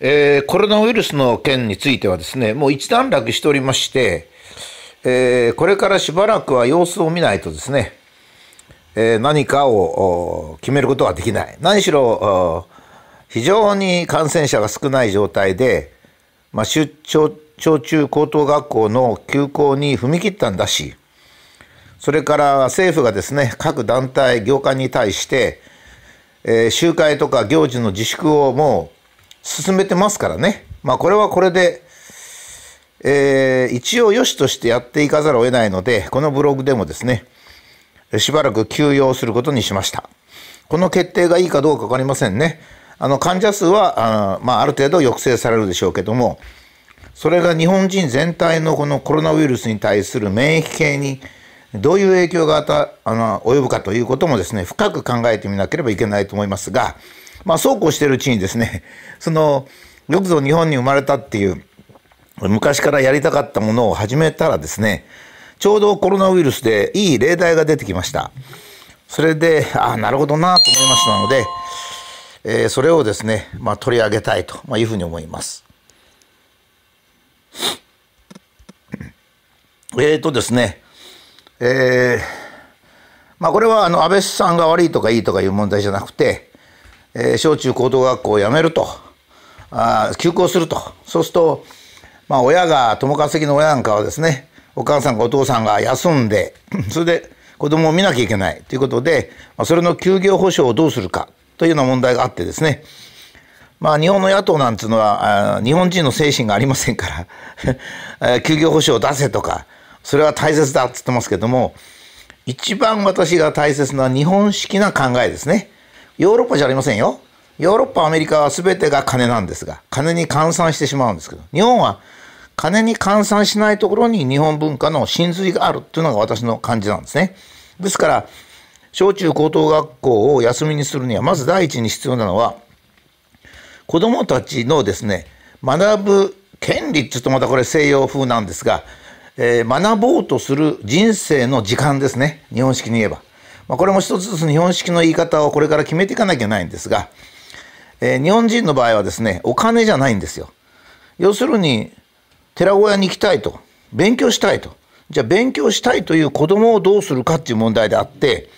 えー、コロナウイルスの件についてはですね、もう一段落しておりまして、えー、これからしばらくは様子を見ないとですね、えー、何かを決めることはできない。何しろ、非常に感染者が少ない状態で、まあ、出張小中高等学校の休校に踏み切ったんだし、それから政府がですね、各団体、業界に対して、えー、集会とか行事の自粛をもう進めてますからね。まあこれはこれで、えー、一応良しとしてやっていかざるを得ないので、このブログでもですね、しばらく休養することにしました。この決定がいいかどうか分かりませんね。あの患者数はあ,、まあ、ある程度抑制されるでしょうけども、それが日本人全体のこのコロナウイルスに対する免疫系にどういう影響があの及ぶかということもですね、深く考えてみなければいけないと思いますが、まあ、そうこうしてるうちにですね、その、よくぞ日本に生まれたっていう、昔からやりたかったものを始めたらですね、ちょうどコロナウイルスでいい例題が出てきました。それで、ああ、なるほどなと思いましたので、えー、それをですね、まあ、取り上げたいと、いうふうに思います。えーとですね、えー、まあこれはあの安倍さんが悪いとかいいとかいう問題じゃなくて、えー、小中高等学校を辞めるとあ休校するとそうすると、まあ、親が共稼ぎの親なんかはですねお母さんかお父さんが休んで それで子供を見なきゃいけないということで、まあ、それの休業保障をどうするかというような問題があってですねまあ日本の野党なんていうのは日本人の精神がありませんから 休業保障を出せとかそれは大切だっつってますけども一番私が大切な日本式な考えですね。ヨーロッパじゃありませんよ。ヨーロッパ、アメリカは全てが金なんですが、金に換算してしまうんですけど、日本は金に換算しないところに日本文化の真髄があるというのが私の感じなんですね。ですから、小中高等学校を休みにするには、まず第一に必要なのは、子供たちのですね、学ぶ権利って言うとまたこれ西洋風なんですが、えー、学ぼうとする人生の時間ですね。日本式に言えば。まあ、これも一つずつ日本式の言い方をこれから決めていかなきゃいけないんですが、えー、日本人の場合はですね、お金じゃないんですよ。要するに、寺小屋に行きたいと、勉強したいと。じゃあ勉強したいという子供をどうするかっていう問題であって、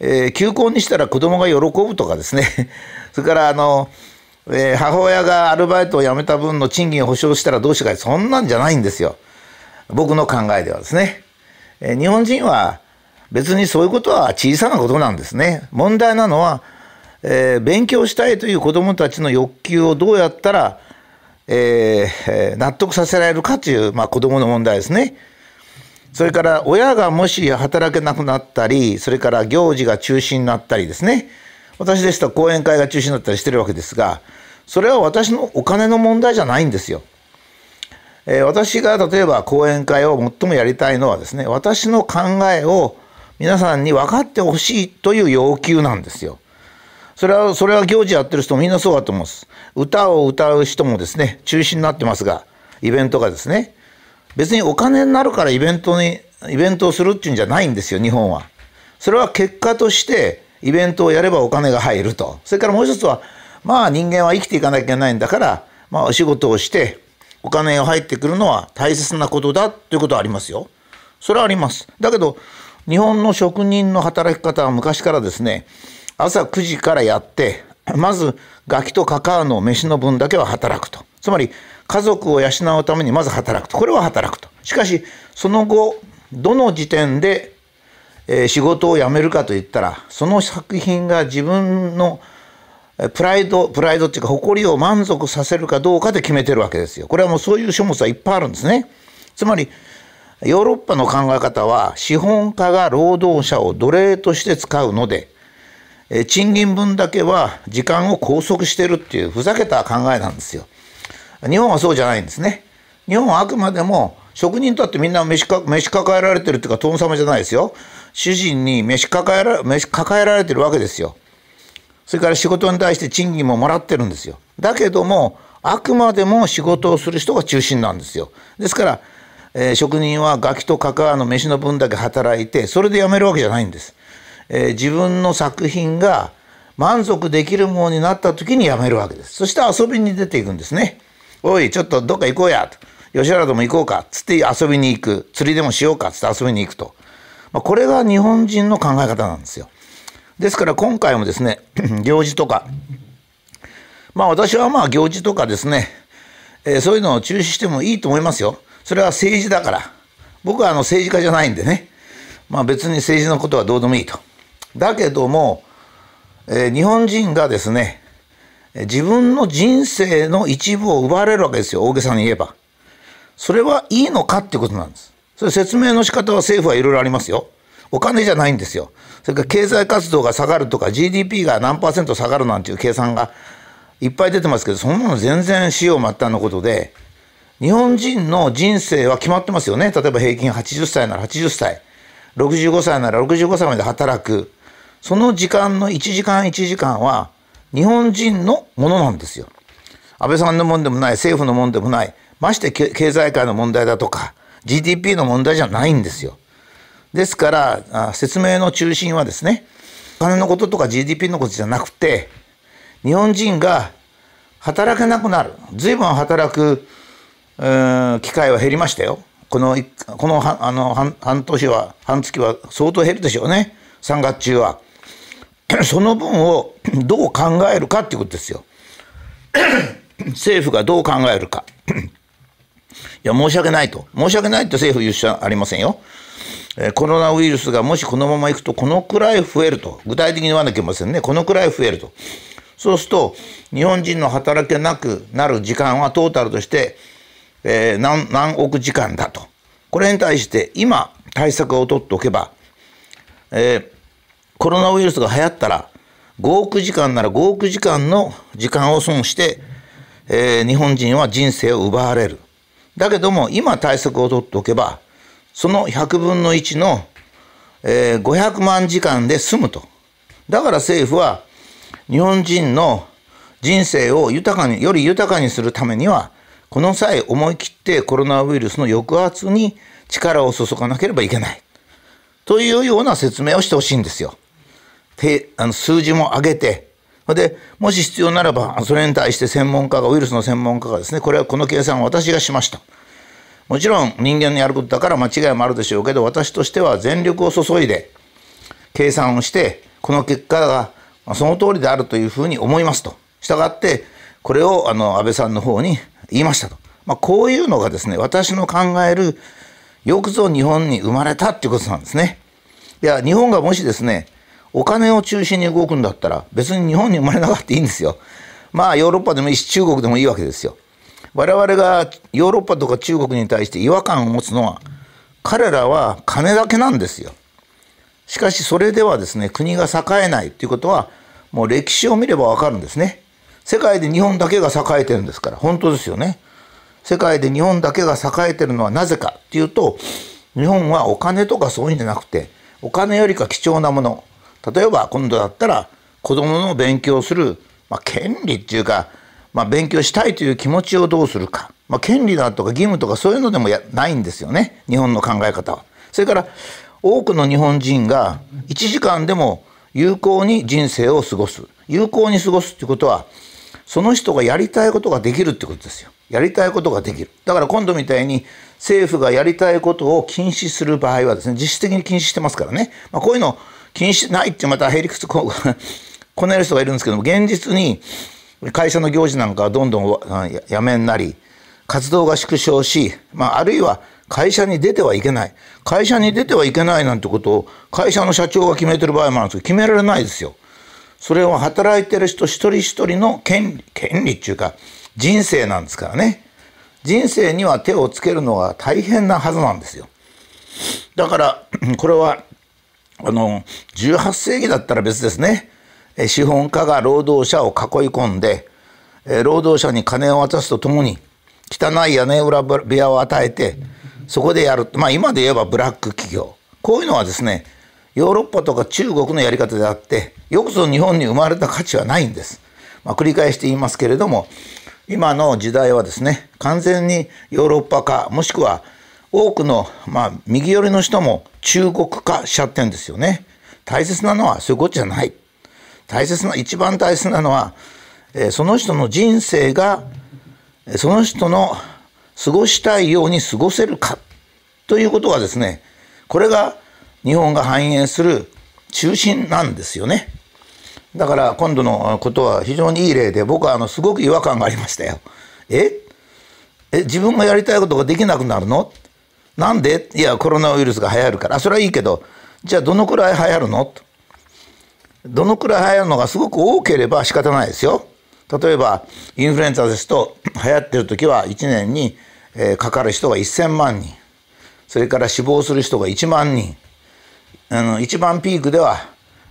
えー、休校にしたら子供が喜ぶとかですね、それからあの、えー、母親がアルバイトを辞めた分の賃金を保証したらどうしようか、そんなんじゃないんですよ。僕の考えではですね。えー、日本人は別にそういうことは小さなことなんですね。問題なのは、えー、勉強したいという子どもたちの欲求をどうやったら、えー、納得させられるかという、まあ、子どもの問題ですね。それから親がもし働けなくなったり、それから行事が中止になったりですね。私ですと講演会が中止になったりしてるわけですが、それは私のお金の問題じゃないんですよ。えー、私が例えば講演会を最もやりたいのはですね、私の考えを皆さんに分かってほしいという要求なんですよ。それは、それは行事やってる人みんなそうだと思うんです。歌を歌う人もですね、中止になってますが、イベントがですね、別にお金になるからイベントに、イベントをするっていうんじゃないんですよ、日本は。それは結果として、イベントをやればお金が入ると。それからもう一つは、まあ人間は生きていかなきゃいけないんだから、まあお仕事をして、お金が入ってくるのは大切なことだということはありますよ。それはあります。だけど、日本の職人の働き方は昔からですね、朝9時からやって、まずガキとカカオの飯の分だけは働くと。つまり家族を養うためにまず働くと。これは働くと。しかし、その後、どの時点で、仕事を辞めるかといったら、その作品が自分のプライド、プライドっていうか誇りを満足させるかどうかで決めてるわけですよ。これはもうそういう書物はいっぱいあるんですね。つまり、ヨーロッパの考え方は資本家が労働者を奴隷として使うので、賃金分だけは時間を拘束してるっていうふざけた考えなんですよ。日本はそうじゃないんですね。日本はあくまでも職人だってみんな飯か飯抱えられてるっていうか殿様じゃないですよ。主人に飯抱えら飯抱えられてるわけですよ。それから仕事に対して賃金ももらってるんですよ。だけどもあくまでも仕事をする人が中心なんですよ。ですからえー、職人はガキとカカアの飯の分だけ働いてそれで辞めるわけじゃないんです。えー、自分の作品が満足できるものになった時にやめるわけです。そして遊びに出ていくんですね。おい、ちょっとどっか行こうやと。吉原でも行こうかっ。つって遊びに行く。釣りでもしようかっ。つって遊びに行くと。まあ、これが日本人の考え方なんですよ。ですから今回もですね、行事とか、まあ私はまあ行事とかですね、えー、そういうのを中止してもいいと思いますよ。それは政治だから。僕はあの政治家じゃないんでね。まあ別に政治のことはどうでもいいと。だけども、えー、日本人がですね、自分の人生の一部を奪われるわけですよ。大げさに言えば。それはいいのかっていうことなんです。それ説明の仕方は政府はいろいろありますよ。お金じゃないんですよ。それから経済活動が下がるとか GDP が何パーセント下がるなんていう計算がいっぱい出てますけど、そんなの全然死を末端のことで、日本人の人生は決まってますよね。例えば平均80歳なら80歳、65歳なら65歳まで働く。その時間の1時間1時間は日本人のものなんですよ。安倍さんのもんでもない、政府のもんでもない、まして経済界の問題だとか、GDP の問題じゃないんですよ。ですから説明の中心はですねお金のこととか GDP のことじゃなくて日本人が働けなくなる随分働く機会は減りましたよ。このこのあの半半年は半月は相当減るでしょうね。3月中は。その分を どう考えるかっていうことですよ。政府がどう考えるか。いや申し訳ないと。申し訳ないって政府言う必要ありませんよ。コロナウイルスがもしこのままいくとこのくらい増えると。具体的に言わなきゃいけませんね。このくらい増えると。そうすると日本人の働けなくなる時間はトータルとして、えー、何何億時間だとこれに対して今対策を取っておけば、えー、コロナウイルスが流行ったら5億時間なら5億時間の時間を損して、えー、日本人は人生を奪われるだけども今対策を取っておけばその100分の1の、えー、500万時間で済むと。だから政府は日本人の人生を豊かに、より豊かにするためには、この際思い切ってコロナウイルスの抑圧に力を注がなければいけない。というような説明をしてほしいんですよ。あの数字も上げて、で、もし必要ならば、それに対して専門家が、ウイルスの専門家がですね、これはこの計算を私がしました。もちろん人間のやることだから間違いもあるでしょうけど私としては全力を注いで計算をしてこの結果がその通りであるというふうに思いますとしたがってこれをあの安倍さんの方に言いましたと、まあ、こういうのがですね私の考えるよくぞ日本に生まれたっていうことなんですね。いや日本がもしですねお金を中心に動くんだったら別に日本に生まれなかったいいんですよ。まあヨーロッパでもいいし中国でもいいわけですよ。我々がヨーロッパとか中国に対して違和感を持つのは彼らは金だけなんですよ。しかしそれではですね国が栄えないということはもう歴史を見ればわかるんですね。世界で日本だけが栄えてるんですから本当ですよね。世界で日本だけが栄えてるのはなぜかっていうと日本はお金とかそういうんじゃなくてお金よりか貴重なもの例えば今度だったら子供の勉強する、まあ、権利っていうかまあ、勉強したいという気持ちをどうするか、まあ、権利だとか義務とかそういうのでもやないんですよね日本の考え方は。それから多くの日本人が1時間でも有効に人生を過ごす有効に過ごすっていうことはその人がやりたいことができるってことですよ。やりたいことができる。だから今度みたいに政府がやりたいことを禁止する場合はですね実質的に禁止してますからね、まあ、こういうの禁止ないってまたへりくつここねる人がいるんですけども現実に会社の行事なんかはどんどんやめになり活動が縮小し、まあ、あるいは会社に出てはいけない会社に出てはいけないなんてことを会社の社長が決めてる場合もあるんですけど決められないですよ。それは働いてる人一人一人の権利権利っていうか人生なんですからね人生には手をつけるのは大変なはずなんですよ。だから これはあの18世紀だったら別ですね。資本家が労働者を囲い込んで、労働者に金を渡すとともに、汚い屋根裏部屋を与えて、そこでやる。まあ今で言えばブラック企業。こういうのはですね、ヨーロッパとか中国のやり方であって、よくぞ日本に生まれた価値はないんです。まあ繰り返して言いますけれども、今の時代はですね、完全にヨーロッパ化、もしくは多くの、まあ、右寄りの人も中国化しちゃってるんですよね。大切なのはそういうことじゃない。大切な一番大切なのは、えー、その人の人生がその人の過ごしたいように過ごせるかということがですねこれが日本が繁栄する中心なんですよね。だから今度のことは非常にいい例で僕はあのすごく違和感がありましたよ。え？え自分がやりたいことができなくなるの？なんで？いやコロナウイルスが流行るから。それはいいけどじゃあどのくらい流行るの？どのくらい流行るのがすごく多ければ仕方ないですよ。例えばインフルエンザですと流行ってる時は1年に、かかる人が1,000万人。それから死亡する人が1万人。あの一番ピークでは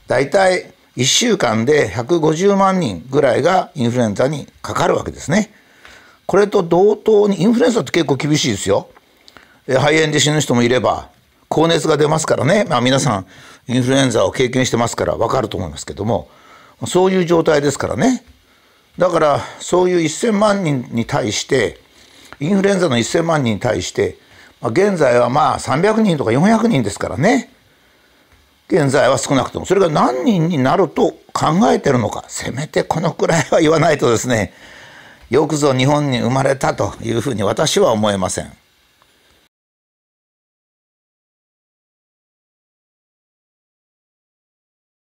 大体1週間で150万人ぐらいがインフルエンザにかかるわけですね。これと同等にインフルエンザって結構厳しいですよ。肺炎で死ぬ人もいれば高熱が出ますからね、まあ、皆さんインフルエンザを経験してますから分かると思いますけどもそういう状態ですからねだからそういう1,000万人に対してインフルエンザの1,000万人に対して、現在はまあ300人とか400人ですからね現在は少なくとも。それが何人になると考えてるのか。せめてこのくらいは言わないとですね。よくぞ日本に生まれたというふうに私は思えません。